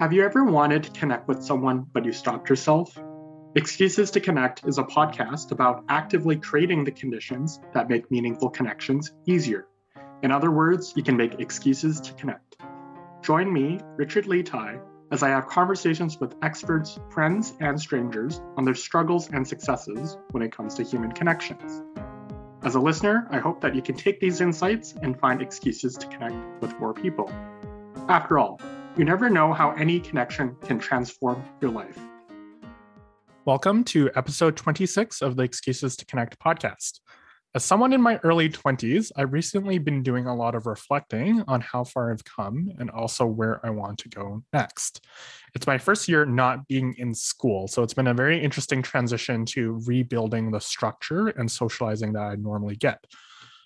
Have you ever wanted to connect with someone, but you stopped yourself? Excuses to Connect is a podcast about actively creating the conditions that make meaningful connections easier. In other words, you can make excuses to connect. Join me, Richard Lee Tai, as I have conversations with experts, friends, and strangers on their struggles and successes when it comes to human connections. As a listener, I hope that you can take these insights and find excuses to connect with more people. After all, you never know how any connection can transform your life. Welcome to episode 26 of the Excuses to Connect podcast. As someone in my early 20s, I've recently been doing a lot of reflecting on how far I've come and also where I want to go next. It's my first year not being in school, so it's been a very interesting transition to rebuilding the structure and socializing that I normally get.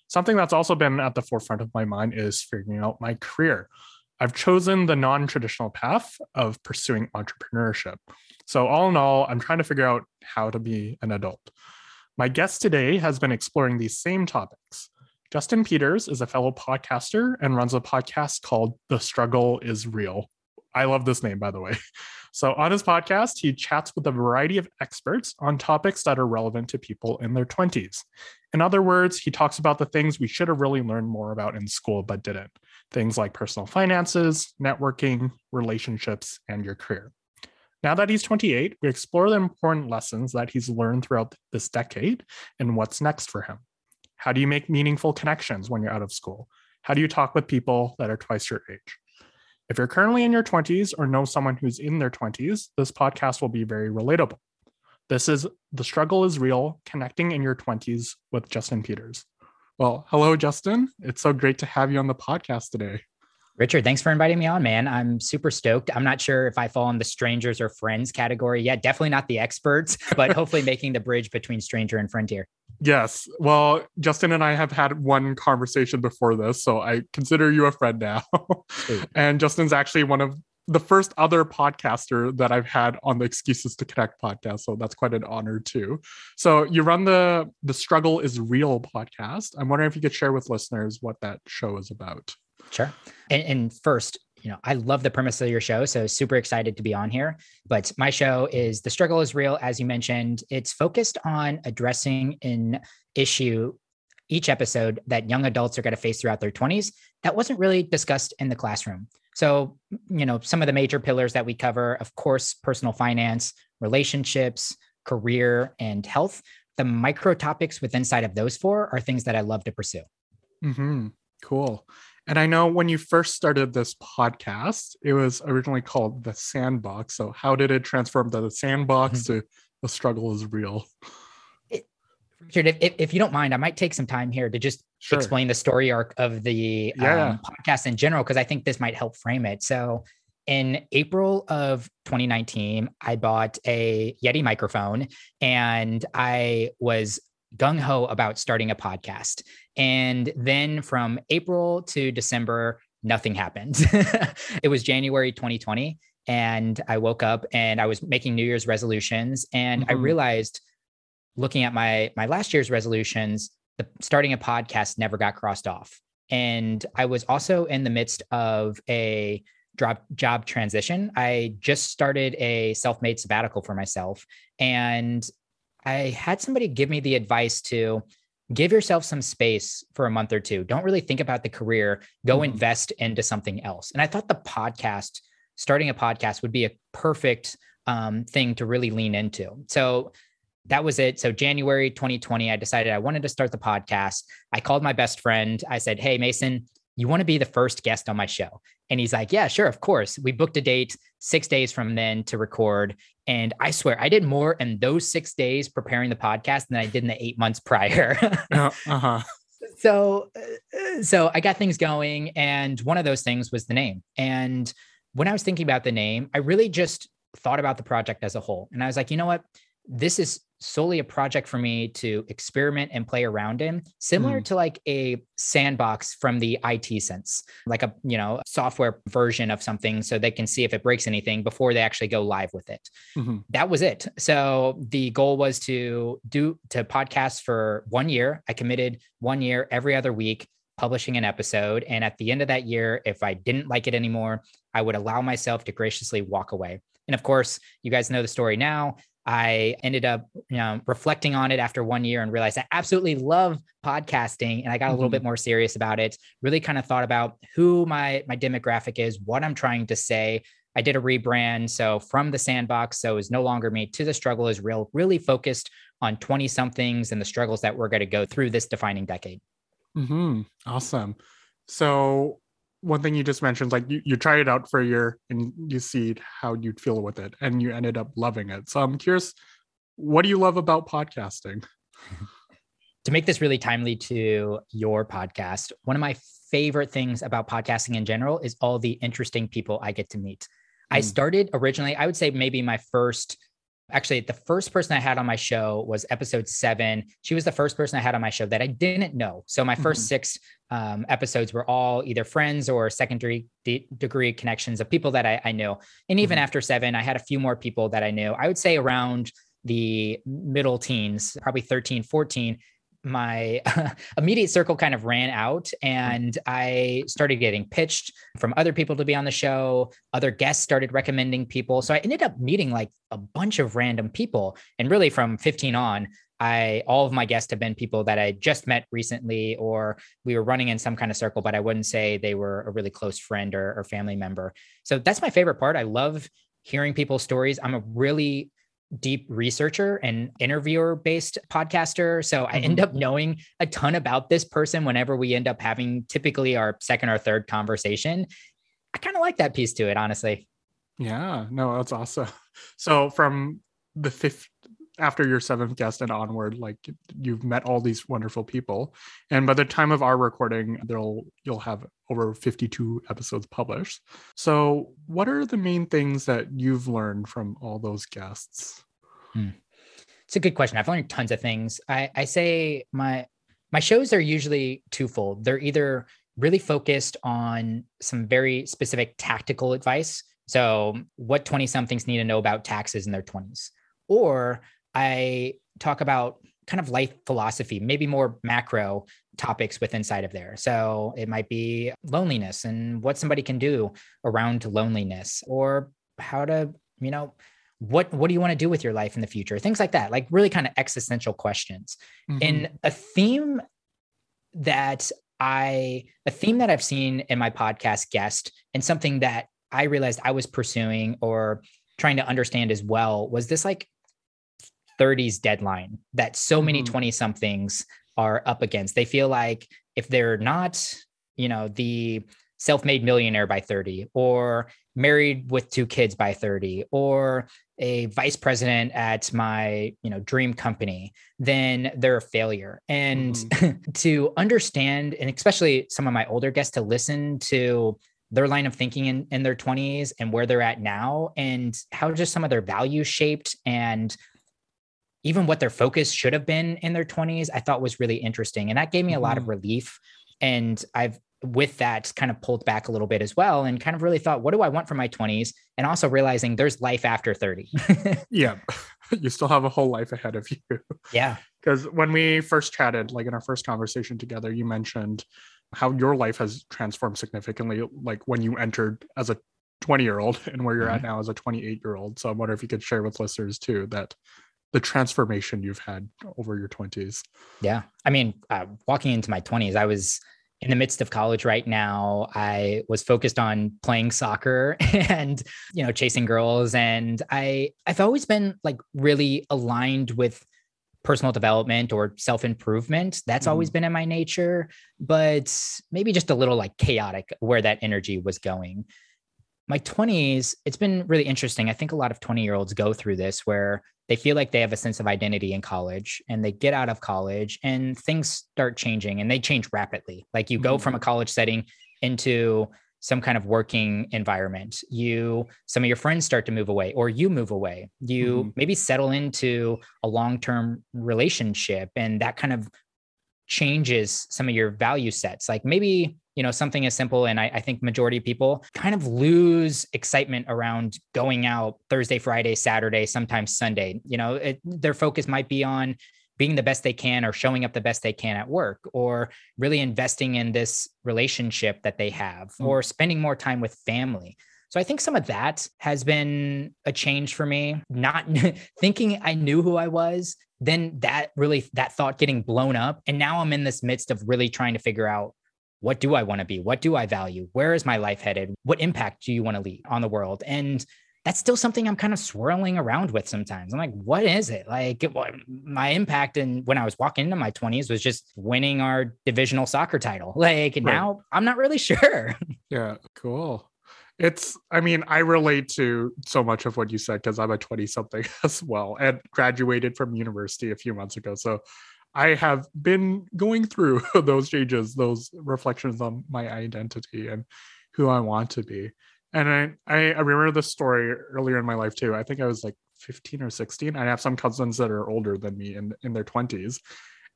Something that's also been at the forefront of my mind is figuring out my career. I've chosen the non traditional path of pursuing entrepreneurship. So, all in all, I'm trying to figure out how to be an adult. My guest today has been exploring these same topics. Justin Peters is a fellow podcaster and runs a podcast called The Struggle is Real. I love this name, by the way. So, on his podcast, he chats with a variety of experts on topics that are relevant to people in their 20s. In other words, he talks about the things we should have really learned more about in school but didn't things like personal finances, networking, relationships, and your career. Now that he's 28, we explore the important lessons that he's learned throughout this decade and what's next for him. How do you make meaningful connections when you're out of school? How do you talk with people that are twice your age? If you're currently in your 20s or know someone who's in their 20s, this podcast will be very relatable. This is The Struggle is Real Connecting in Your 20s with Justin Peters. Well, hello, Justin. It's so great to have you on the podcast today. Richard, thanks for inviting me on, man. I'm super stoked. I'm not sure if I fall in the strangers or friends category yet. Definitely not the experts, but hopefully making the bridge between stranger and friend here. Yes. Well, Justin and I have had one conversation before this, so I consider you a friend now. and Justin's actually one of the first other podcaster that I've had on the Excuses to Connect podcast, so that's quite an honor too. So you run the the Struggle is Real podcast. I'm wondering if you could share with listeners what that show is about. Sure. And, and first, you know, I love the premise of your show, so super excited to be on here. But my show is The Struggle is Real, as you mentioned. It's focused on addressing an issue each episode that young adults are going to face throughout their 20s that wasn't really discussed in the classroom. So, you know, some of the major pillars that we cover, of course, personal finance, relationships, career, and health. The micro topics within inside of those four are things that I love to pursue. Mm-hmm. Cool. And I know when you first started this podcast, it was originally called the Sandbox. So how did it transform to the Sandbox mm-hmm. to the struggle is real? Richard, if, if you don't mind, I might take some time here to just sure. explain the story arc of the yeah. um, podcast in general, because I think this might help frame it. So in April of 2019, I bought a Yeti microphone and I was gung ho about starting a podcast. And then from April to December, nothing happened. it was January 2020. And I woke up and I was making New Year's resolutions. And mm-hmm. I realized looking at my my last year's resolutions, the starting a podcast never got crossed off. And I was also in the midst of a job job transition. I just started a self-made sabbatical for myself and I had somebody give me the advice to give yourself some space for a month or two. Don't really think about the career, go mm-hmm. invest into something else. And I thought the podcast, starting a podcast would be a perfect um, thing to really lean into. So that was it. So January 2020, I decided I wanted to start the podcast. I called my best friend. I said, Hey, Mason, you want to be the first guest on my show? And he's like, Yeah, sure, of course. We booked a date six days from then to record. And I swear I did more in those six days preparing the podcast than I did in the eight months prior. uh, uh-huh. So, so I got things going. And one of those things was the name. And when I was thinking about the name, I really just thought about the project as a whole. And I was like, you know what? This is solely a project for me to experiment and play around in similar mm. to like a sandbox from the IT sense like a you know software version of something so they can see if it breaks anything before they actually go live with it mm-hmm. that was it so the goal was to do to podcast for one year i committed one year every other week publishing an episode. And at the end of that year, if I didn't like it anymore, I would allow myself to graciously walk away. And of course, you guys know the story now. I ended up, you know, reflecting on it after one year and realized I absolutely love podcasting. And I got a little mm-hmm. bit more serious about it. Really kind of thought about who my my demographic is, what I'm trying to say. I did a rebrand. So from the sandbox, so is no longer me to the struggle is real, really focused on 20 somethings and the struggles that we're going to go through this defining decade. Mm-hmm. Awesome. So one thing you just mentioned, like you, you try it out for a year and you see how you'd feel with it and you ended up loving it. So I'm curious, what do you love about podcasting? to make this really timely to your podcast, one of my favorite things about podcasting in general is all the interesting people I get to meet. Mm. I started originally, I would say maybe my first Actually, the first person I had on my show was episode seven. She was the first person I had on my show that I didn't know. So my 1st mm-hmm. six um, episodes were all either friends or secondary de- degree connections of people that I, I knew. And even mm-hmm. after seven, I had a few more people that I knew. I would say around the middle teens, probably 13, 14, my immediate circle kind of ran out hmm. and I started getting pitched from other people to be on the show. Other guests started recommending people. So I ended up meeting like a bunch of random people. And really from 15 on, I all of my guests have been people that I just met recently or we were running in some kind of circle, but I wouldn't say they were a really close friend or, or family member. So that's my favorite part. I love hearing people's stories. I'm a really deep researcher and interviewer based podcaster. So mm-hmm. I end mm-hmm. up knowing a ton about this person whenever we end up having typically our second or third conversation. I kind of like that piece to it, honestly. Yeah, no, that's awesome. So from the fifth after your seventh guest and onward, like you've met all these wonderful people. And by the time of our recording, they'll you'll have over 52 episodes published. So what are the main things that you've learned from all those guests? Hmm. It's a good question. I've learned tons of things. I, I say my my shows are usually twofold. They're either really focused on some very specific tactical advice. So, what 20 somethings need to know about taxes in their 20s, or I talk about kind of life philosophy, maybe more macro topics with inside of there. So it might be loneliness and what somebody can do around loneliness or how to, you know, what what do you want to do with your life in the future? Things like that, like really kind of existential questions. Mm-hmm. And a theme that I a theme that I've seen in my podcast guest and something that I realized I was pursuing or trying to understand as well was this like 30s deadline that so many 20 mm-hmm. somethings are up against. They feel like if they're not, you know, the self-made millionaire by 30 or married with two kids by 30 or a vice president at my you know dream company then they're a failure and mm-hmm. to understand and especially some of my older guests to listen to their line of thinking in, in their 20s and where they're at now and how just some of their values shaped and even what their focus should have been in their 20s, I thought was really interesting. And that gave me a lot of mm-hmm. relief. And I've, with that, kind of pulled back a little bit as well and kind of really thought, what do I want for my 20s? And also realizing there's life after 30. yeah. You still have a whole life ahead of you. Yeah. Because when we first chatted, like in our first conversation together, you mentioned how your life has transformed significantly, like when you entered as a 20 year old and where you're mm-hmm. at now as a 28 year old. So I wonder if you could share with listeners too that the transformation you've had over your 20s yeah. I mean uh, walking into my 20s i was in the midst of college right now. I was focused on playing soccer and you know chasing girls. And i i've always been like really aligned with personal development or self improvement that's mm. always been in my nature but maybe just a little like chaotic where that energy was going. My 20s it's been really interesting. I think a lot of 20 year olds go through this where they feel like they have a sense of identity in college and they get out of college and things start changing and they change rapidly. Like you go mm-hmm. from a college setting into some kind of working environment. You some of your friends start to move away or you move away. You mm-hmm. maybe settle into a long-term relationship and that kind of changes some of your value sets. Like maybe you know something as simple and I, I, think majority of people kind of lose excitement around going out thursday friday saturday sometimes sunday you know it, their focus might be on being the best they can or showing up the best they can at work or really investing in this relationship that they have mm. or spending more time with family. So I think some of that has been a change for me, not thinking I knew who I was, then that really that thought getting blown up and now I'm in this midst of really trying to figure out what do I want to be? What do I value? Where is my life headed? What impact do you want to leave on the world? And that's still something I'm kind of swirling around with sometimes. I'm like, what is it? Like my impact and when I was walking into my 20s was just winning our divisional soccer title. Like right. now I'm not really sure. Yeah, cool. It's I mean, I relate to so much of what you said because I'm a 20 something as well and graduated from university a few months ago. So I have been going through those changes, those reflections on my identity and who I want to be. And I, I, I remember this story earlier in my life too. I think I was like 15 or 16. I have some cousins that are older than me in, in their 20s.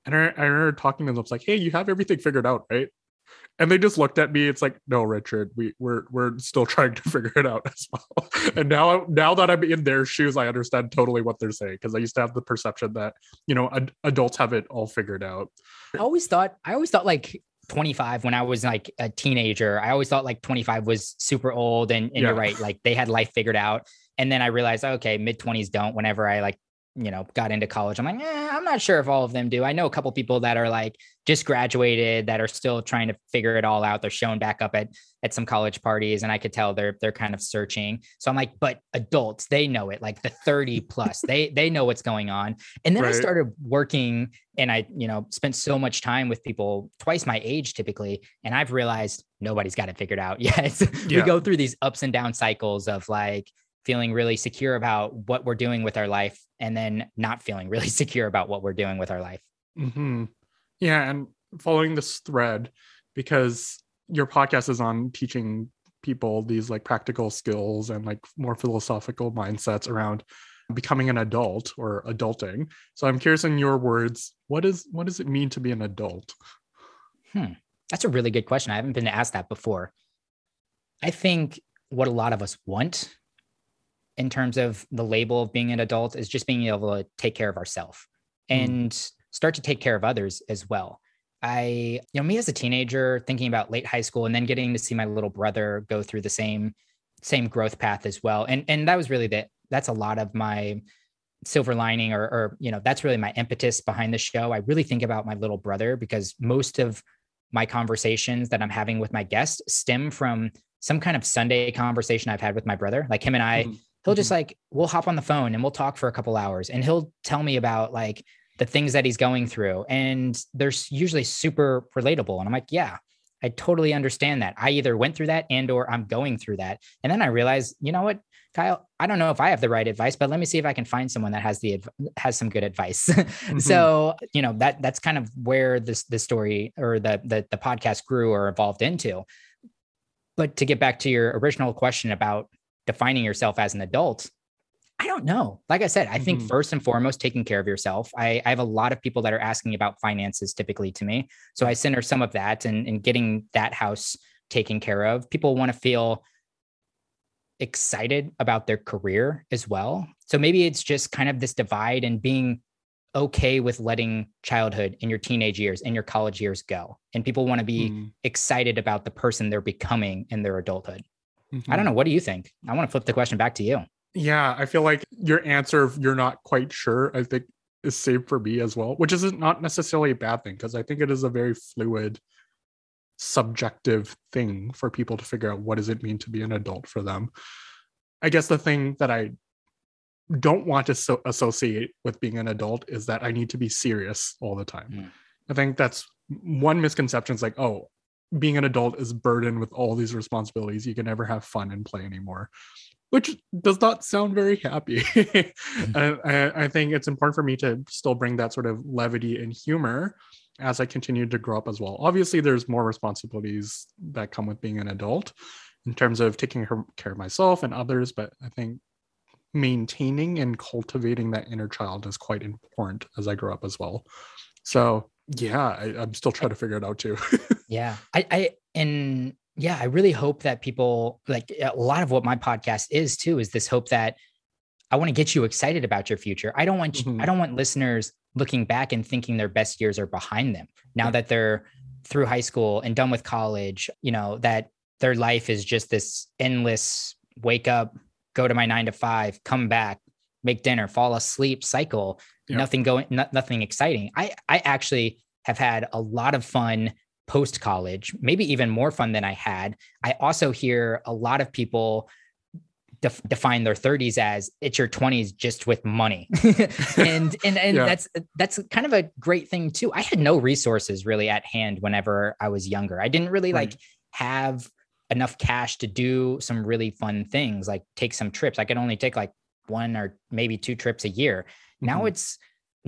And I, I remember talking to them, it's like, hey, you have everything figured out, right? And they just looked at me. It's like, no, Richard, we, we're we're still trying to figure it out as well. and now now that I'm in their shoes, I understand totally what they're saying because I used to have the perception that you know ad- adults have it all figured out. I always thought I always thought like 25 when I was like a teenager. I always thought like 25 was super old. And, and yeah. you're right, like they had life figured out. And then I realized, okay, mid 20s don't. Whenever I like you know, got into college. I'm like, eh, I'm not sure if all of them do. I know a couple people that are like just graduated that are still trying to figure it all out. They're showing back up at at some college parties, and I could tell they're they're kind of searching. So I'm like, but adults, they know it. Like the 30 plus, they they know what's going on. And then right. I started working, and I you know spent so much time with people twice my age typically, and I've realized nobody's got it figured out yet. yeah. We go through these ups and down cycles of like feeling really secure about what we're doing with our life and then not feeling really secure about what we're doing with our life. Mm-hmm. Yeah. And following this thread, because your podcast is on teaching people these like practical skills and like more philosophical mindsets around becoming an adult or adulting. So I'm curious in your words, what is what does it mean to be an adult? Hmm. That's a really good question. I haven't been asked that before. I think what a lot of us want in terms of the label of being an adult is just being able to take care of ourselves mm. and start to take care of others as well. I, you know, me as a teenager thinking about late high school and then getting to see my little brother go through the same same growth path as well. And and that was really that that's a lot of my silver lining or or you know, that's really my impetus behind the show. I really think about my little brother because most of my conversations that I'm having with my guests stem from some kind of Sunday conversation I've had with my brother. Like him and I mm he'll just mm-hmm. like we'll hop on the phone and we'll talk for a couple hours and he'll tell me about like the things that he's going through and they're usually super relatable and i'm like yeah i totally understand that. I either went through that and or i'm going through that. And then i realized you know what kyle? I don't know if i have the right advice but let me see if i can find someone that has the has some good advice. Mm-hmm. so you know that that's kind of where this the story or the, the the podcast grew or evolved into. But to get back to your original question about defining yourself as an adult I don't know. Like I said, I think mm-hmm. first and foremost, taking care of yourself. I, I, have a lot of people that are asking about finances typically to me. So I center some of that and, and getting that house taken care of. People want to feel excited about their career as well. So maybe it's just kind of this divide and being okay with letting childhood in your teenage years and your college years go. And people want to be mm. excited about the person they're becoming in their adulthood. Mm-hmm. I don't know. What do you think? I want to flip the question back to you. Yeah, I feel like your answer, you're not quite sure, I think is safe for me as well, which is not necessarily a bad thing because I think it is a very fluid, subjective thing for people to figure out what does it mean to be an adult for them. I guess the thing that I don't want to so- associate with being an adult is that I need to be serious all the time. Mm. I think that's one misconception is like, oh, being an adult is burdened with all these responsibilities. You can never have fun and play anymore, which does not sound very happy. Mm-hmm. I, I think it's important for me to still bring that sort of levity and humor as I continue to grow up as well. Obviously, there's more responsibilities that come with being an adult in terms of taking care of myself and others, but I think maintaining and cultivating that inner child is quite important as I grow up as well. So yeah, I, am still trying to figure it out too. yeah. I, I, and yeah, I really hope that people like a lot of what my podcast is too is this hope that I want to get you excited about your future. I don't want you, mm-hmm. I don't want listeners looking back and thinking their best years are behind them now that they're through high school and done with college, you know, that their life is just this endless wake up, go to my nine to five, come back, make dinner, fall asleep cycle. Yeah. Nothing going, nothing exciting. I I actually have had a lot of fun post college, maybe even more fun than I had. I also hear a lot of people def- define their 30s as it's your 20s just with money and and and yeah. that's that's kind of a great thing too i had no resources really at hand whenever i was younger i didn't really right. like have enough cash to do some really fun things like take some trips i could only take like one or maybe two trips a year mm-hmm. now it's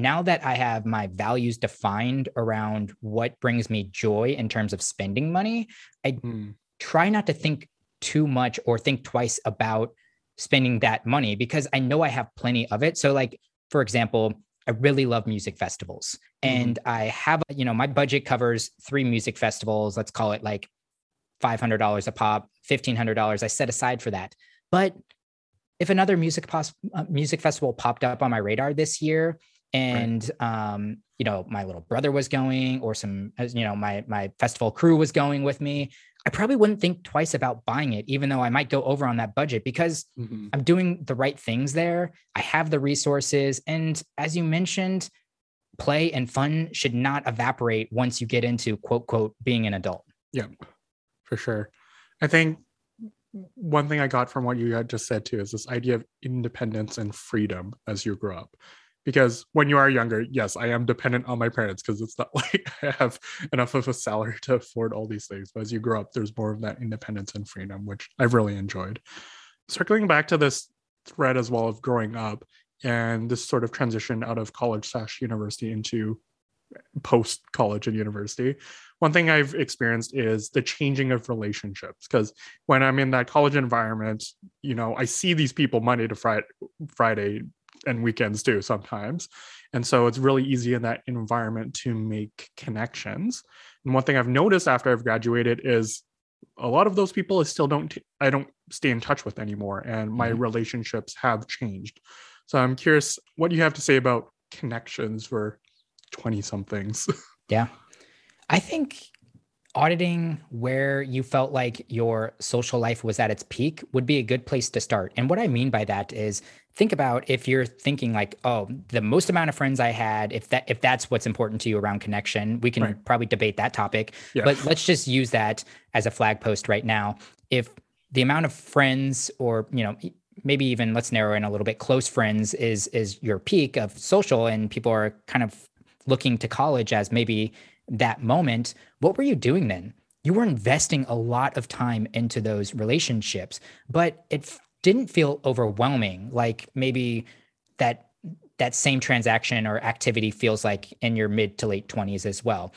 now that i have my values defined around what brings me joy in terms of spending money i mm. try not to think too much or think twice about spending that money because I know I have plenty of it. So, like, for example, I really love music festivals mm-hmm. and I have, you know, my budget covers three music festivals. Let's call it like $500 a pop, $1,500 I set aside for that. But if another music pos- uh, music festival popped up on my radar this year and right. um, you know my little brother was going or some you know my my festival crew was going with me I probably wouldn't think twice about buying it, even though I might go over on that budget because mm-hmm. I'm doing the right things there. I have the resources. And as you mentioned, play and fun should not evaporate once you get into quote, quote, being an adult. Yeah, for sure. I think one thing I got from what you had just said too is this idea of independence and freedom as you grow up because when you are younger yes i am dependent on my parents because it's not like i have enough of a salary to afford all these things but as you grow up there's more of that independence and freedom which i've really enjoyed. Circling back to this thread as well of growing up and this sort of transition out of college slash university into post college and university one thing i've experienced is the changing of relationships because when i'm in that college environment you know i see these people monday to friday friday and weekends too sometimes. And so it's really easy in that environment to make connections. And one thing I've noticed after I've graduated is a lot of those people I still don't I don't stay in touch with anymore and my mm-hmm. relationships have changed. So I'm curious what you have to say about connections for 20 somethings. Yeah. I think auditing where you felt like your social life was at its peak would be a good place to start. And what I mean by that is think about if you're thinking like oh the most amount of friends i had if that if that's what's important to you around connection we can right. probably debate that topic yeah. but let's just use that as a flag post right now if the amount of friends or you know maybe even let's narrow in a little bit close friends is is your peak of social and people are kind of looking to college as maybe that moment what were you doing then? You were investing a lot of time into those relationships but it didn't feel overwhelming like maybe that that same transaction or activity feels like in your mid to late 20s as well.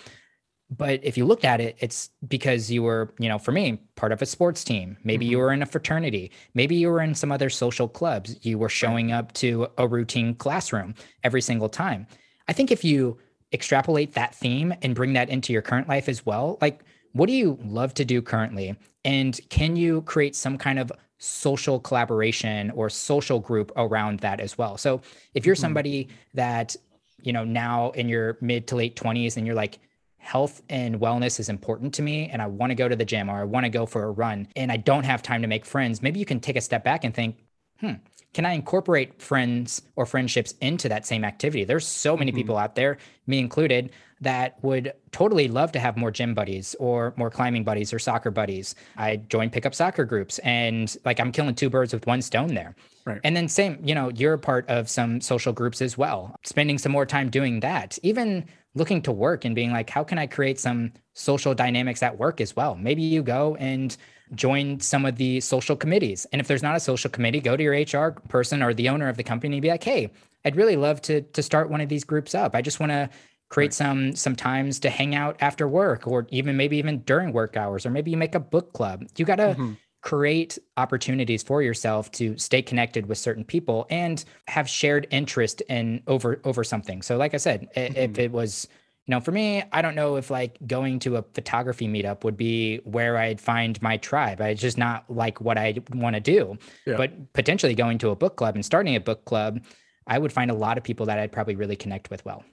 But if you looked at it it's because you were you know for me part of a sports team. Maybe mm-hmm. you were in a fraternity. Maybe you were in some other social clubs. You were showing up to a routine classroom every single time. I think if you extrapolate that theme and bring that into your current life as well like what do you love to do currently and can you create some kind of social collaboration or social group around that as well. So if you're mm-hmm. somebody that, you know, now in your mid to late 20s and you're like, health and wellness is important to me and I want to go to the gym or I want to go for a run and I don't have time to make friends, maybe you can take a step back and think, hmm, can I incorporate friends or friendships into that same activity? There's so many mm-hmm. people out there, me included, that would totally love to have more gym buddies or more climbing buddies or soccer buddies. I joined pickup soccer groups and like I'm killing two birds with one stone there. Right. And then same, you know, you're a part of some social groups as well. Spending some more time doing that. Even looking to work and being like, how can I create some social dynamics at work as well? Maybe you go and join some of the social committees. And if there's not a social committee, go to your HR person or the owner of the company and be like, hey, I'd really love to to start one of these groups up. I just want to create right. some some times to hang out after work or even maybe even during work hours or maybe you make a book club you got to mm-hmm. create opportunities for yourself to stay connected with certain people and have shared interest in over over something so like i said mm-hmm. if it was you know for me i don't know if like going to a photography meetup would be where i'd find my tribe i just not like what i want to do yeah. but potentially going to a book club and starting a book club i would find a lot of people that i'd probably really connect with well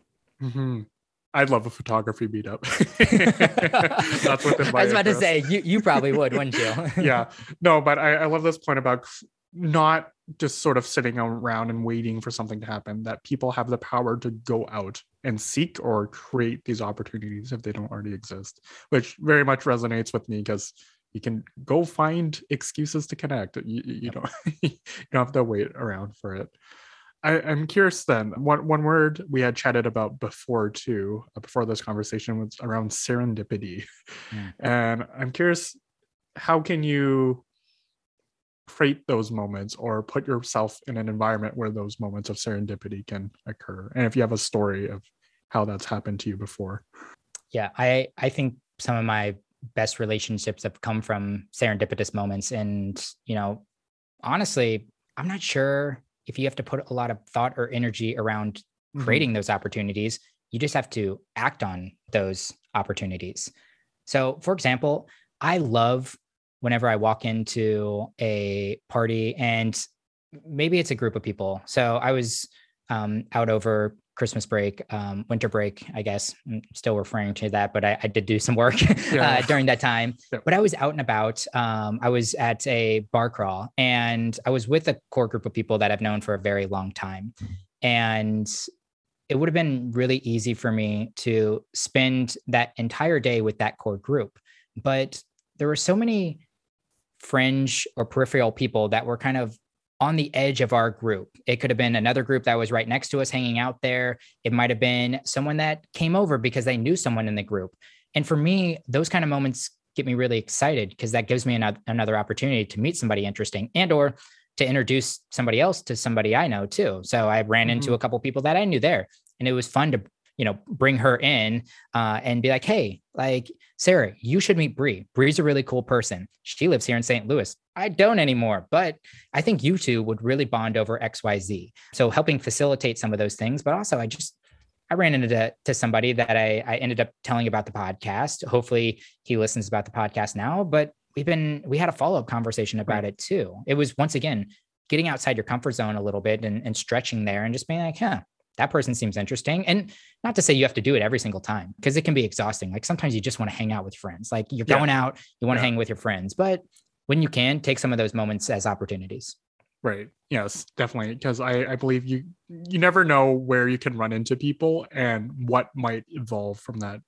Mm-hmm. I'd love a photography meetup. That's what I was about interest. to say. You you probably would, wouldn't you? yeah. No, but I, I love this point about not just sort of sitting around and waiting for something to happen. That people have the power to go out and seek or create these opportunities if they don't already exist, which very much resonates with me because you can go find excuses to connect. You, you don't you don't have to wait around for it. I, am curious then. One one word we had chatted about before too, uh, before this conversation was around serendipity, mm. and I'm curious, how can you create those moments or put yourself in an environment where those moments of serendipity can occur, and if you have a story of how that's happened to you before. Yeah, I I think some of my best relationships have come from serendipitous moments, and you know, honestly, I'm not sure if you have to put a lot of thought or energy around mm-hmm. creating those opportunities, you just have to act on those opportunities. So, for example, I love whenever I walk into a party and maybe it's a group of people. So, I was um, out over Christmas break, um, winter break, I guess. I'm still referring to that, but I, I did do some work yeah. uh, during that time. Yeah. But I was out and about. Um, I was at a bar crawl and I was with a core group of people that I've known for a very long time. And it would have been really easy for me to spend that entire day with that core group. But there were so many fringe or peripheral people that were kind of on the edge of our group. It could have been another group that was right next to us hanging out there. It might have been someone that came over because they knew someone in the group. And for me, those kind of moments get me really excited because that gives me another, another opportunity to meet somebody interesting and or to introduce somebody else to somebody I know too. So I ran mm-hmm. into a couple people that I knew there and it was fun to you know, bring her in uh, and be like, hey, like Sarah, you should meet Bree. Bree's a really cool person. She lives here in St. Louis. I don't anymore, but I think you two would really bond over XYZ. So helping facilitate some of those things, but also I just I ran into to somebody that I, I ended up telling about the podcast. Hopefully he listens about the podcast now, but we've been we had a follow-up conversation about right. it too. It was once again getting outside your comfort zone a little bit and, and stretching there and just being like, huh, that person seems interesting. And not to say you have to do it every single time because it can be exhausting. Like sometimes you just want to hang out with friends. Like you're going out, you want to hang with your friends, but when you can, take some of those moments as opportunities. Right. Yes, definitely. Because I, I believe you you never know where you can run into people and what might evolve from that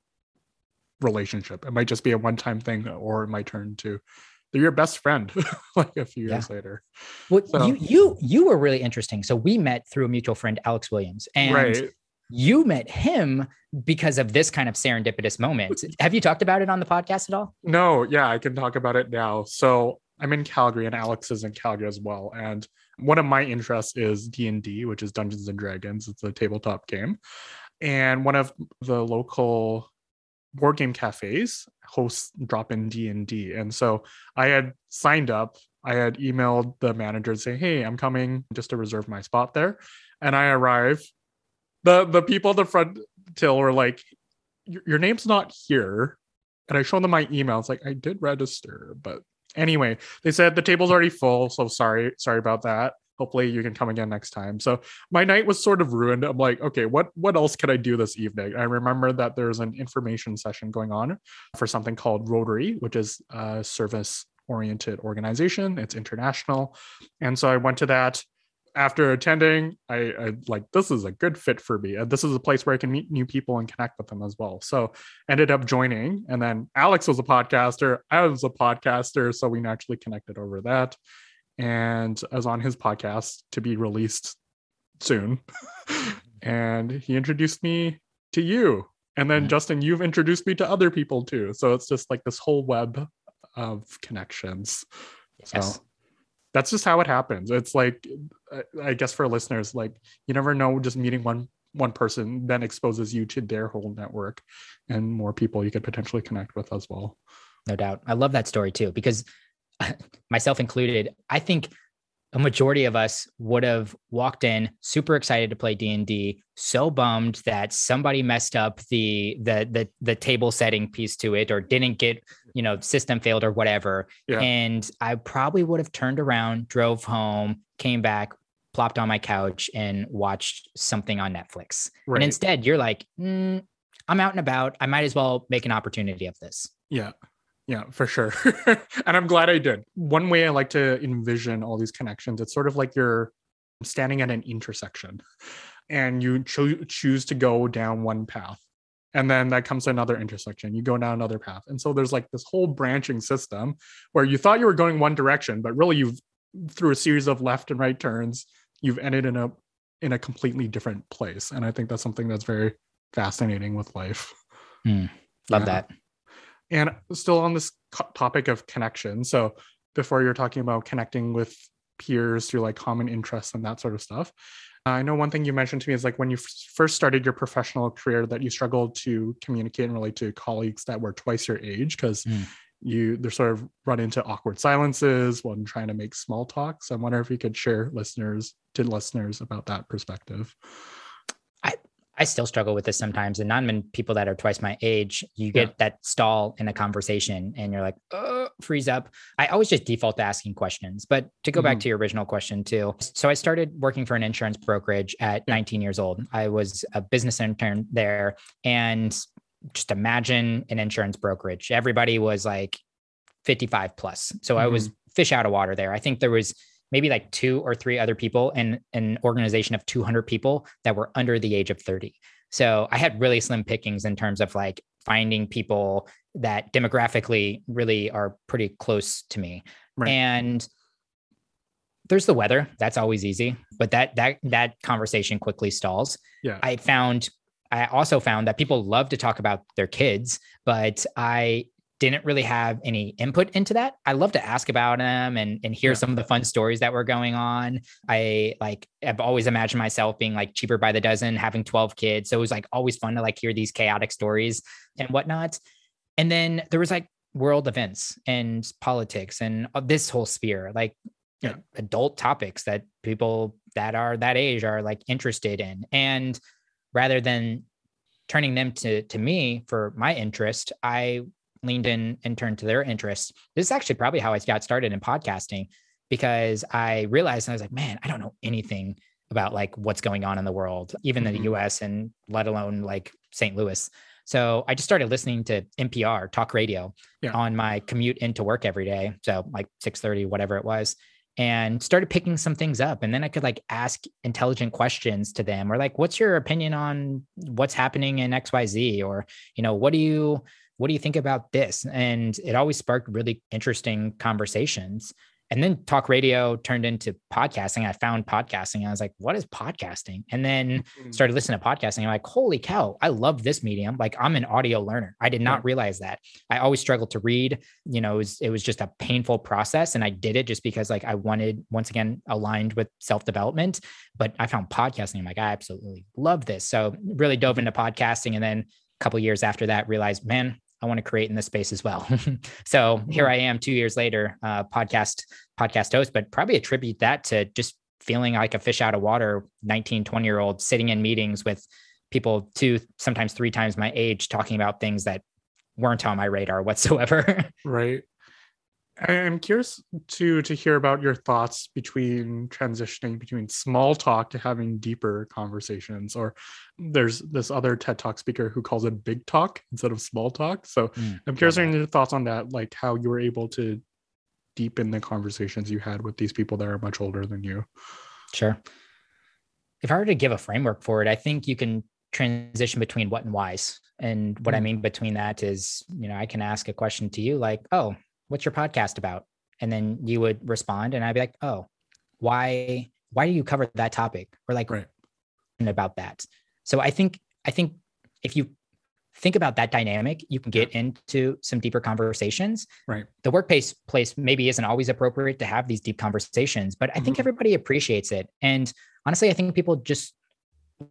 relationship. It might just be a one-time thing or it might turn to they're your best friend like a few yeah. years later. Well, so, you you you were really interesting. So we met through a mutual friend, Alex Williams, and right. you met him because of this kind of serendipitous moment. Have you talked about it on the podcast at all? No, yeah, I can talk about it now. So I'm in Calgary, and Alex is in Calgary as well. And one of my interests is D and D, which is Dungeons and Dragons. It's a tabletop game, and one of the local board game cafes host drop-in d&d and so i had signed up i had emailed the manager saying hey i'm coming just to reserve my spot there. And i arrive the the people at the front till were like your name's not here. And i showed them my email. It's like i did register but anyway they said the table's already full so sorry sorry about that hopefully you can come again next time. So my night was sort of ruined. I'm like okay what what else could i do this evening? I remember that there's an information session going on for something called rotary which is a service oriented organization. It's international. And so i went to that. After attending I, I like this is a good fit for me. And this is a place where i can meet new people and connect with them as well. So ended up joining. And then alex was a podcaster. I was a podcaster. So we naturally connected over that and I was on his podcast to be released soon. and he introduced me to you. And then. Justin, you've introduced me to other people too. So it's just like this whole web of connections. Yes. So that's just how it happens. It's like, I guess for listeners, like you never know, just meeting one one person then exposes you to their whole network and more people you could potentially connect with as well. No doubt. I love that story too, because myself included, I think a majority of us would have walked in super excited to play D&D, so bummed that somebody messed up the the the the table setting piece to it or didn't get, you know, system failed or whatever. Yeah. And I probably would have turned around, drove home, came back, plopped on my couch and watched something on Netflix. Right. And instead, you're like, mm, I'm out and about. I might as well make an opportunity of this. Yeah. Yeah, for sure. and I'm glad I did. One way I like to envision all these connections, it's sort of like you're standing at an intersection and you cho- choose to go down one path. And then that comes to another intersection. You go down another path. And so there's like this whole branching system where you thought you were going one direction, but really you've through a series of left and right turns, you've ended in a in a completely different place. And I think that's something that's very fascinating with life. Mm, love yeah. that. And still on this co- topic of connection. So before you're talking about connecting with peers through like common interests and that sort of stuff. I know one thing you mentioned to me is like when you f- first started your professional career that you struggled to communicate and relate to colleagues that were twice your age because mm. you they're sort of run into awkward silences when trying to make small talks. So I wonder if you could share listeners to listeners about that perspective. I still struggle with this sometimes. And not even people that are twice my age, you get yeah. that stall in a conversation and you're like, oh, freeze up. I always just default to asking questions. But to go mm-hmm. back to your original question, too. So I started working for an insurance brokerage at yeah. 19 years old. I was a business intern there. And just imagine an insurance brokerage. Everybody was like 55 plus. So mm-hmm. I was mm-hmm. fish out of water there. I think there was maybe like two or three other people in an organization of 200 people that were under the age of 30. So I had really slim pickings in terms of like finding people that demographically really are pretty close to me. Right. And there's the weather. That's always easy, but that that that conversation quickly stalls. Yeah. I found I also found that people love to talk about their kids, but I didn't really have any input into that. I love to ask about them and and hear yeah. some of the fun stories that were going on. I like I've always imagined myself being like cheaper by the dozen, having 12 kids. So it was like always fun to like hear these chaotic stories and whatnot. And then there was like world events and politics and uh, this whole sphere, like yeah. adult topics that people that are that age are like interested in. And rather than turning them to to me for my interest, I leaned in and turned to their interests. This is actually probably how I got started in podcasting because I realized I was like, man, I don't know anything about like what's going on in the world, even mm-hmm. in the. US and let alone like St. Louis. So I just started listening to NPR talk radio yeah. on my commute into work every day. So like 6:30, whatever it was, and started picking some things up. And then I could like ask intelligent questions to them or like, what's your opinion on what's happening in XYZ? Or, you know, what do you what do you think about this? And it always sparked really interesting conversations. And then talk radio turned into podcasting. I found podcasting. I was like, what is podcasting? And then mm-hmm. started listening to podcasting. I'm like, holy cow, I love this medium. Like I'm an audio learner. I did not realize that. I always struggled to read. You know, it was, it was just a painful process. And I did it just because like I wanted, once again, aligned with self-development. But I found podcasting. I'm like, I absolutely love this. So really dove into podcasting. And then a couple years after that, realized, man, I want to create in this space as well. so here mm-hmm. I am two years later, uh, podcast podcast host, but probably attribute that to just feeling like a fish out of water, 19, 20 year old sitting in meetings with people two, sometimes three times my age talking about things that weren't on my radar whatsoever. right. I'm curious to to hear about your thoughts between transitioning between small talk to having deeper conversations. Or there's this other TED Talk speaker who calls it big talk instead of small talk. So mm, I'm curious on your thoughts on that, like how you were able to deepen the conversations you had with these people that are much older than you. Sure. If I were to give a framework for it, I think you can transition between what and whys. And what mm. I mean between that is, you know, I can ask a question to you like, oh, what's your podcast about? And then you would respond and I'd be like, oh, why, why do you cover that topic? Or like right. about that. So I think, I think if you think about that dynamic, you can get into some deeper conversations. Right. The workplace place maybe isn't always appropriate to have these deep conversations, but I think mm-hmm. everybody appreciates it. And honestly, I think people just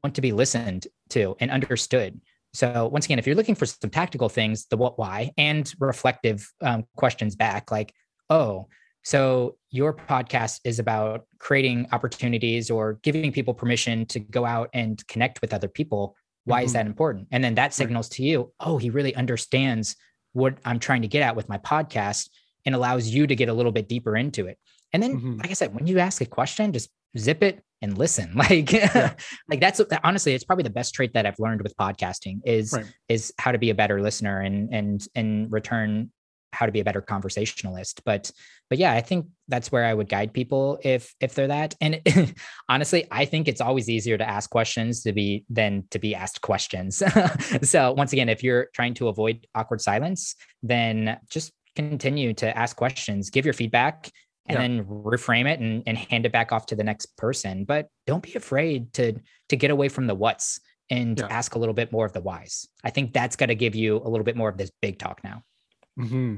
want to be listened to and understood. So once again, if you're looking for some tactical things, the what, why, and reflective um, questions back, like, oh, so your podcast is about creating opportunities or giving people permission to go out and connect with other people. Why mm-hmm. is that important? And then that signals to you, oh, he really understands what I'm trying to get at with my podcast and allows you to get a little bit deeper into it. And then, mm-hmm. like I said, when you ask a question, just zip it, and listen like yeah. like that's honestly it's probably the best trait that i've learned with podcasting is right. is how to be a better listener and and in return how to be a better conversationalist but but yeah i think that's where i would guide people if if they're that and honestly i think it's always easier to ask questions to be than to be asked questions so once again if you're trying to avoid awkward silence then just continue to ask questions give your feedback and yeah. then reframe it and, and hand it back off to the next person but don't be afraid to to get away from the what's and yeah. ask a little bit more of the whys i think that's going to give you a little bit more of this big talk now mm-hmm.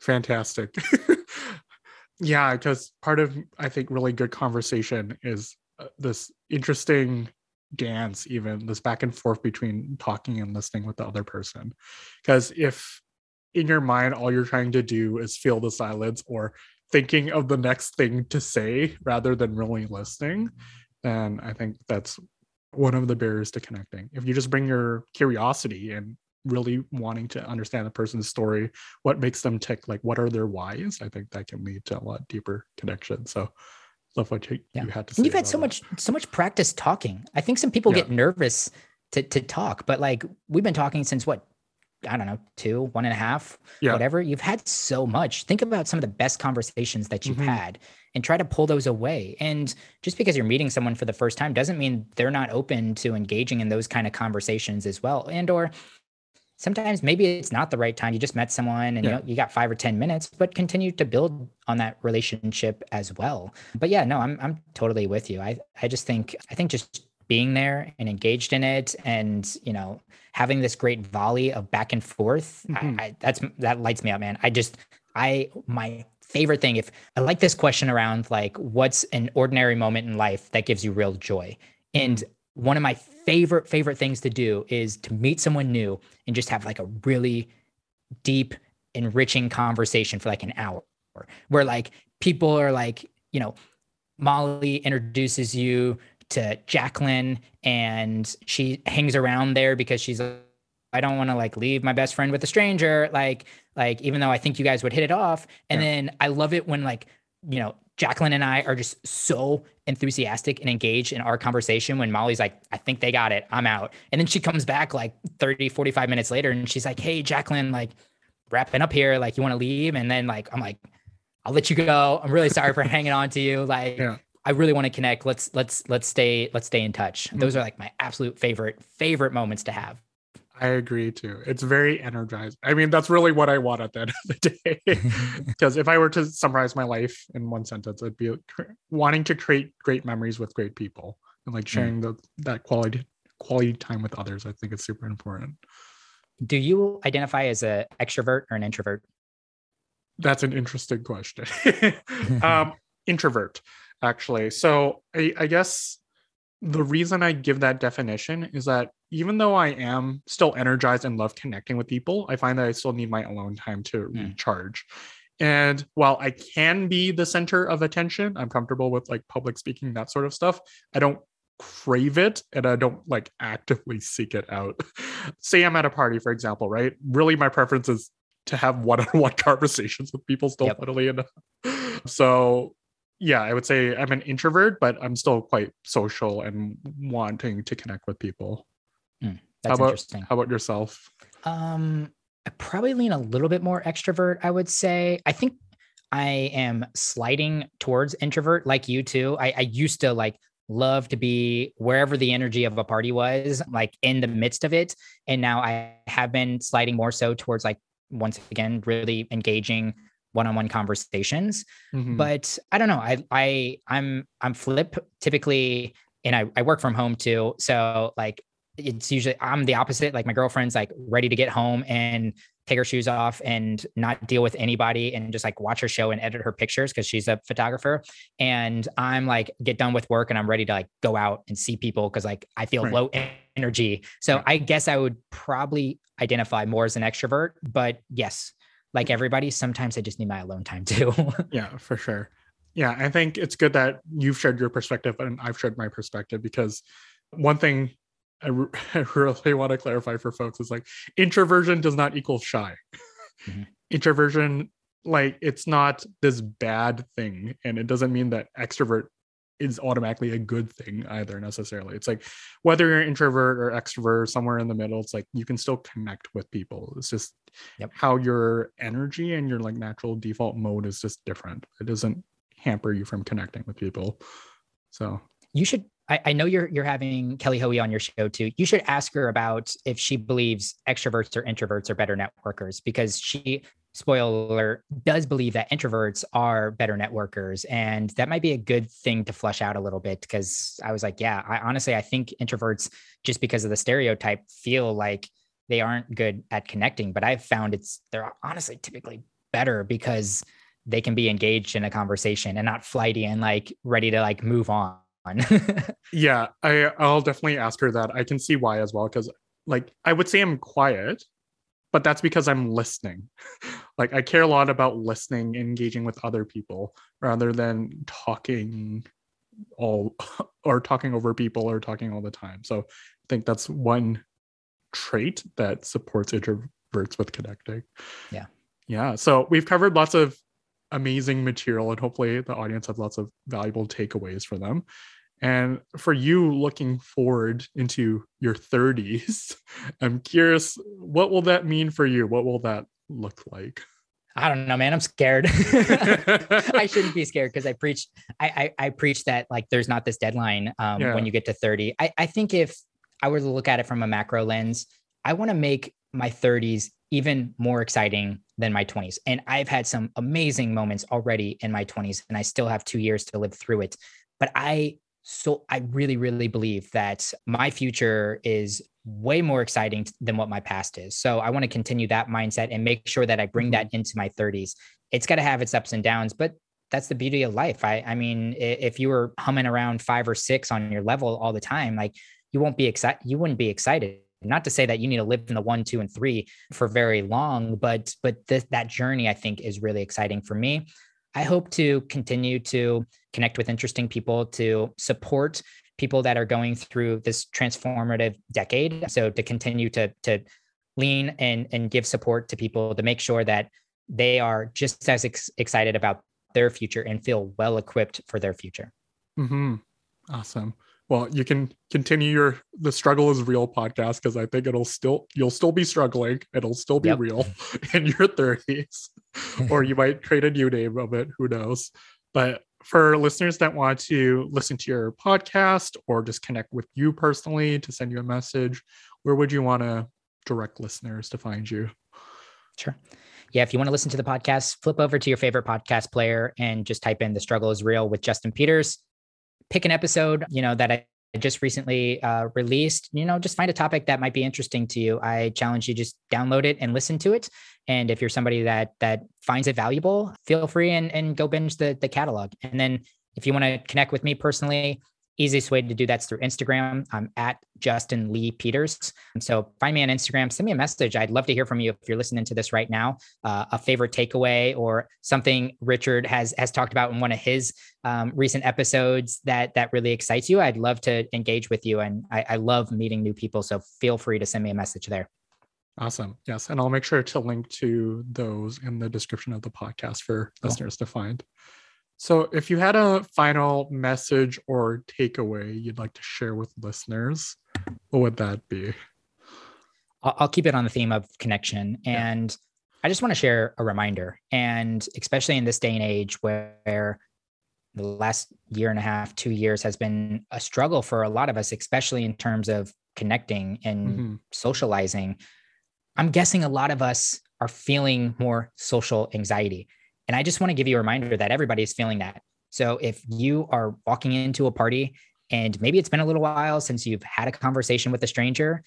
fantastic yeah because part of i think really good conversation is uh, this interesting dance even this back and forth between talking and listening with the other person because if in your mind all you're trying to do is feel the silence or thinking of the next thing to say rather than really listening and i think that's one of the barriers to connecting if you just bring your curiosity and really wanting to understand the person's story what makes them tick like what are their whys i think that can lead to a lot deeper connection so love what you, yeah. you had to say you've had so that. much so much practice talking i think some people yeah. get nervous to to talk but like we've been talking since what I don't know, two, one and a half, yeah. whatever. You've had so much. Think about some of the best conversations that you've mm-hmm. had and try to pull those away. And just because you're meeting someone for the first time doesn't mean they're not open to engaging in those kind of conversations as well. And or sometimes maybe it's not the right time. You just met someone and yeah. you, know, you got five or 10 minutes, but continue to build on that relationship as well. But yeah, no, I'm I'm totally with you. I I just think I think just being there and engaged in it and you know having this great volley of back and forth mm-hmm. I, I, that's that lights me up man i just i my favorite thing if i like this question around like what's an ordinary moment in life that gives you real joy and one of my favorite favorite things to do is to meet someone new and just have like a really deep enriching conversation for like an hour where like people are like you know molly introduces you to Jacqueline and she hangs around there because she's I don't want to like leave my best friend with a stranger like like even though I think you guys would hit it off and yeah. then I love it when like you know Jacqueline and I are just so enthusiastic and engaged in our conversation when Molly's like, I think they got it. I'm out. And then she comes back like 30, 45 minutes later and she's like, Hey, Jacqueline, like wrapping up here. Like, you want to leave? And then like, I'm like, I'll let you go. I'm really sorry for hanging on to you. Like, yeah. I really want to connect. Let's let's let's stay let's stay in touch. Mm-hmm. Those are like my absolute favorite favorite moments to have. I agree too. It's very energized. I mean, that's really what I want at the end of the day. Because if I were to summarize my life in one sentence, it'd be wanting to create great memories with great people and like mm. sharing mm. the that quality quality time with others. I think it's super important. Do you identify as an extrovert or an introvert? That's an interesting question. um, introvert actually. So I, I guess the reason I give that definition is that even though I am still energized and love connecting with people, I find that I still need my alone time to mm. recharge. And while I can be the center of attention, I'm comfortable with like public speaking, that sort of stuff. I don't crave it and I don't like actively seek it out. Say I'm at a party, for example, right? Really, my preference is to have one on one conversations with people still, yep. funnily enough. So yeah, I would say I'm an introvert, but I'm still quite social and wanting to connect with people. Mm, that's how about, interesting. How about yourself? Um, I probably lean a little bit more extrovert. I would say. I think I am sliding towards introvert, like you too. I, I used to like love to be wherever the energy of a party was, like in the midst of it, and now I have been sliding more so towards like once again really engaging one-on-one conversations mm-hmm. but i don't know i i i'm i'm flip typically and I, I work from home too so like it's usually i'm the opposite like my girlfriend's like ready to get home and take her shoes off and not deal with anybody and just like watch her show and edit her pictures because she's a photographer and i'm like get done with work and i'm ready to like go out and see people because like i feel right. low energy so right. i guess i would probably identify more as an extrovert but yes like everybody, sometimes I just need my alone time too. yeah, for sure. Yeah, I think it's good that you've shared your perspective and I've shared my perspective because one thing I, re- I really want to clarify for folks is like introversion does not equal shy. Mm-hmm. Introversion, like it's not this bad thing, and it doesn't mean that extrovert is automatically a good thing either necessarily. It's like whether you're an introvert or extrovert, somewhere in the middle, it's like you can still connect with people. It's just yep. how your energy and your like natural default mode is just different. It doesn't hamper you from connecting with people. So you should I, I, know you're you're having Kelly Hoey on your show too. You should ask her about if she believes extroverts or introverts are better networkers because she spoiler does believe that introverts are better networkers and that might be a good thing to flush out a little bit because i was like yeah i honestly i think introverts just because of the stereotype feel like they aren't good at connecting but i've found it's they're honestly typically better because they can be engaged in a conversation and not flighty and like ready to like move on yeah i i'll definitely ask her that i can see why as well because like i would say i'm quiet but that's because I'm listening. like I care a lot about listening, engaging with other people rather than talking all or talking over people or talking all the time. So I think that's one trait that supports introverts with connecting. Yeah. Yeah. So we've covered lots of amazing material and hopefully the audience has lots of valuable takeaways for them. And for you looking forward into your 30s, I'm curious, what will that mean for you? What will that look like? I don't know, man. I'm scared. I shouldn't be scared because I preach. I, I, I preach that like there's not this deadline um, yeah. when you get to 30. I I think if I were to look at it from a macro lens, I want to make my 30s even more exciting than my 20s. And I've had some amazing moments already in my 20s, and I still have two years to live through it. But I so I really, really believe that my future is way more exciting than what my past is. So I want to continue that mindset and make sure that I bring that mm-hmm. into my 30s. It's got to have its ups and downs, but that's the beauty of life. I, I mean, if you were humming around five or six on your level all the time, like you won't be excited. You wouldn't be excited. Not to say that you need to live in the one, two, and three for very long, but but this, that journey I think is really exciting for me. I hope to continue to connect with interesting people, to support people that are going through this transformative decade. So to continue to to lean and and give support to people to make sure that they are just as ex- excited about their future and feel well equipped for their future. Mm-hmm. Awesome well you can continue your the struggle is real podcast because i think it'll still you'll still be struggling it'll still be yep. real in your 30s or you might create a new name of it who knows but for listeners that want to listen to your podcast or just connect with you personally to send you a message where would you want to direct listeners to find you? Sure. Yeah, if you want to listen to the podcast, flip over to your favorite podcast player and just type in The Struggle is Real with Justin Peters. Pick an episode, you know, that I just recently uh, released, you know, just find a topic that might be interesting to you. I challenge you just download it and listen to it. And if you're somebody that that finds it valuable, feel free and, and go binge the the catalog. And then if you want to connect with me personally, Easiest way to do that's through Instagram. I'm at Justin Lee Peters. And so find me on Instagram, send me a message. I'd love to hear from you if you're listening to this right now. Uh, a favorite takeaway or something Richard has has talked about in one of his um, recent episodes that that really excites you. I'd love to engage with you, and I, I love meeting new people. So feel free to send me a message there. Awesome. Yes. And I'll make sure to link to those in the description of the podcast for cool. listeners to find. So, if you had a final message or takeaway you'd like to share with listeners, what would that be? I'll keep it on the theme of connection. And. I just want to share a reminder. And especially in this day and age where the last year and a half, two years has been a struggle for a lot of us, especially in terms of connecting and mm-hmm. socializing. I'm guessing a lot of us are feeling more social anxiety. And I just want to give you a reminder that everybody is feeling that. So if you are walking into a party and maybe it's been a little while since you've had a conversation with a stranger,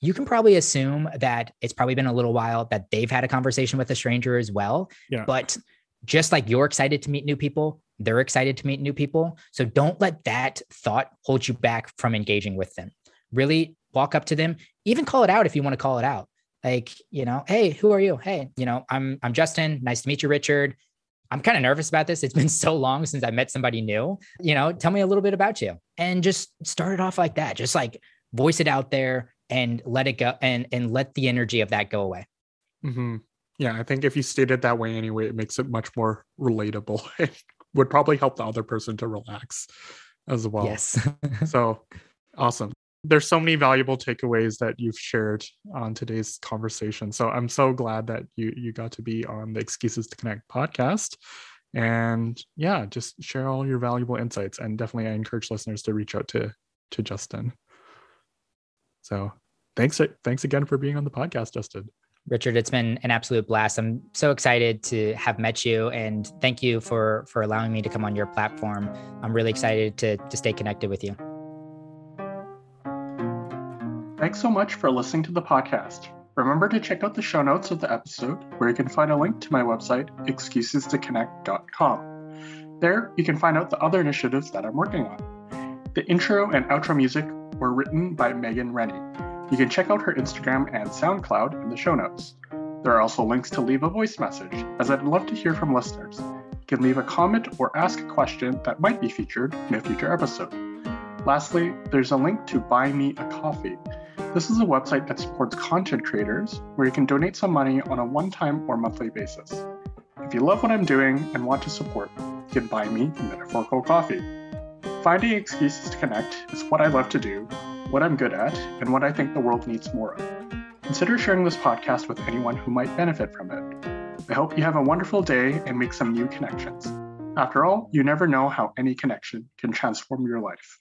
you can probably assume that it's probably been a little while that they've had a conversation with a stranger as well. Yeah. But just like you're excited to meet new people, they're excited to meet new people. So don't let that thought hold you back from engaging with them. Really walk up to them, even call it out if you want to call it out like you know hey who are you? Hey you know i'm i'm justin. Nice to meet you richard. I'm kind of nervous about this. It's been so long since i met somebody new. You know tell me a little bit about you. And just start it off like that. Just like voice it out there and let it go and and let the energy of that go away. Mm-hmm. yeah i think if you state it that way anyway it makes it much more relatable. It would probably help the other person to relax as well. Yes. so awesome. There's so many valuable takeaways that you've shared on today's conversation. So I'm so glad that you you got to be on the Excuses to Connect podcast. And yeah, just share all your valuable insights. And definitely I encourage listeners to reach out to to Justin. So thanks thanks again for being on the podcast, Justin. Richard, it's been an absolute blast. I'm so excited to have met you and thank you for for allowing me to come on your platform. I'm really excited to to stay connected with you. Thanks so much for listening to the podcast. Remember to check out the show notes of the episode where you can find a link to my website, excusestoconnect.com. There, you can find out the other initiatives that I'm working on. The intro and outro music were written by Megan Rennie. You can check out her Instagram and SoundCloud in the show notes. There are also links to leave a voice message, as I'd love to hear from listeners. You can leave a comment or ask a question that might be featured in a future episode. Lastly, there's a link to Buy Me a Coffee. This is a website that supports content creators where you can donate some money on a one time or monthly basis. If you love what I'm doing and want to support, you can buy me a metaphorical coffee. Finding excuses to connect is what I love to do what I'm good at, and what I think the world needs more of. Consider sharing this podcast with anyone who might benefit from it. I hope you have a wonderful day and make some new connections. After all, you never know how any connection can transform your life.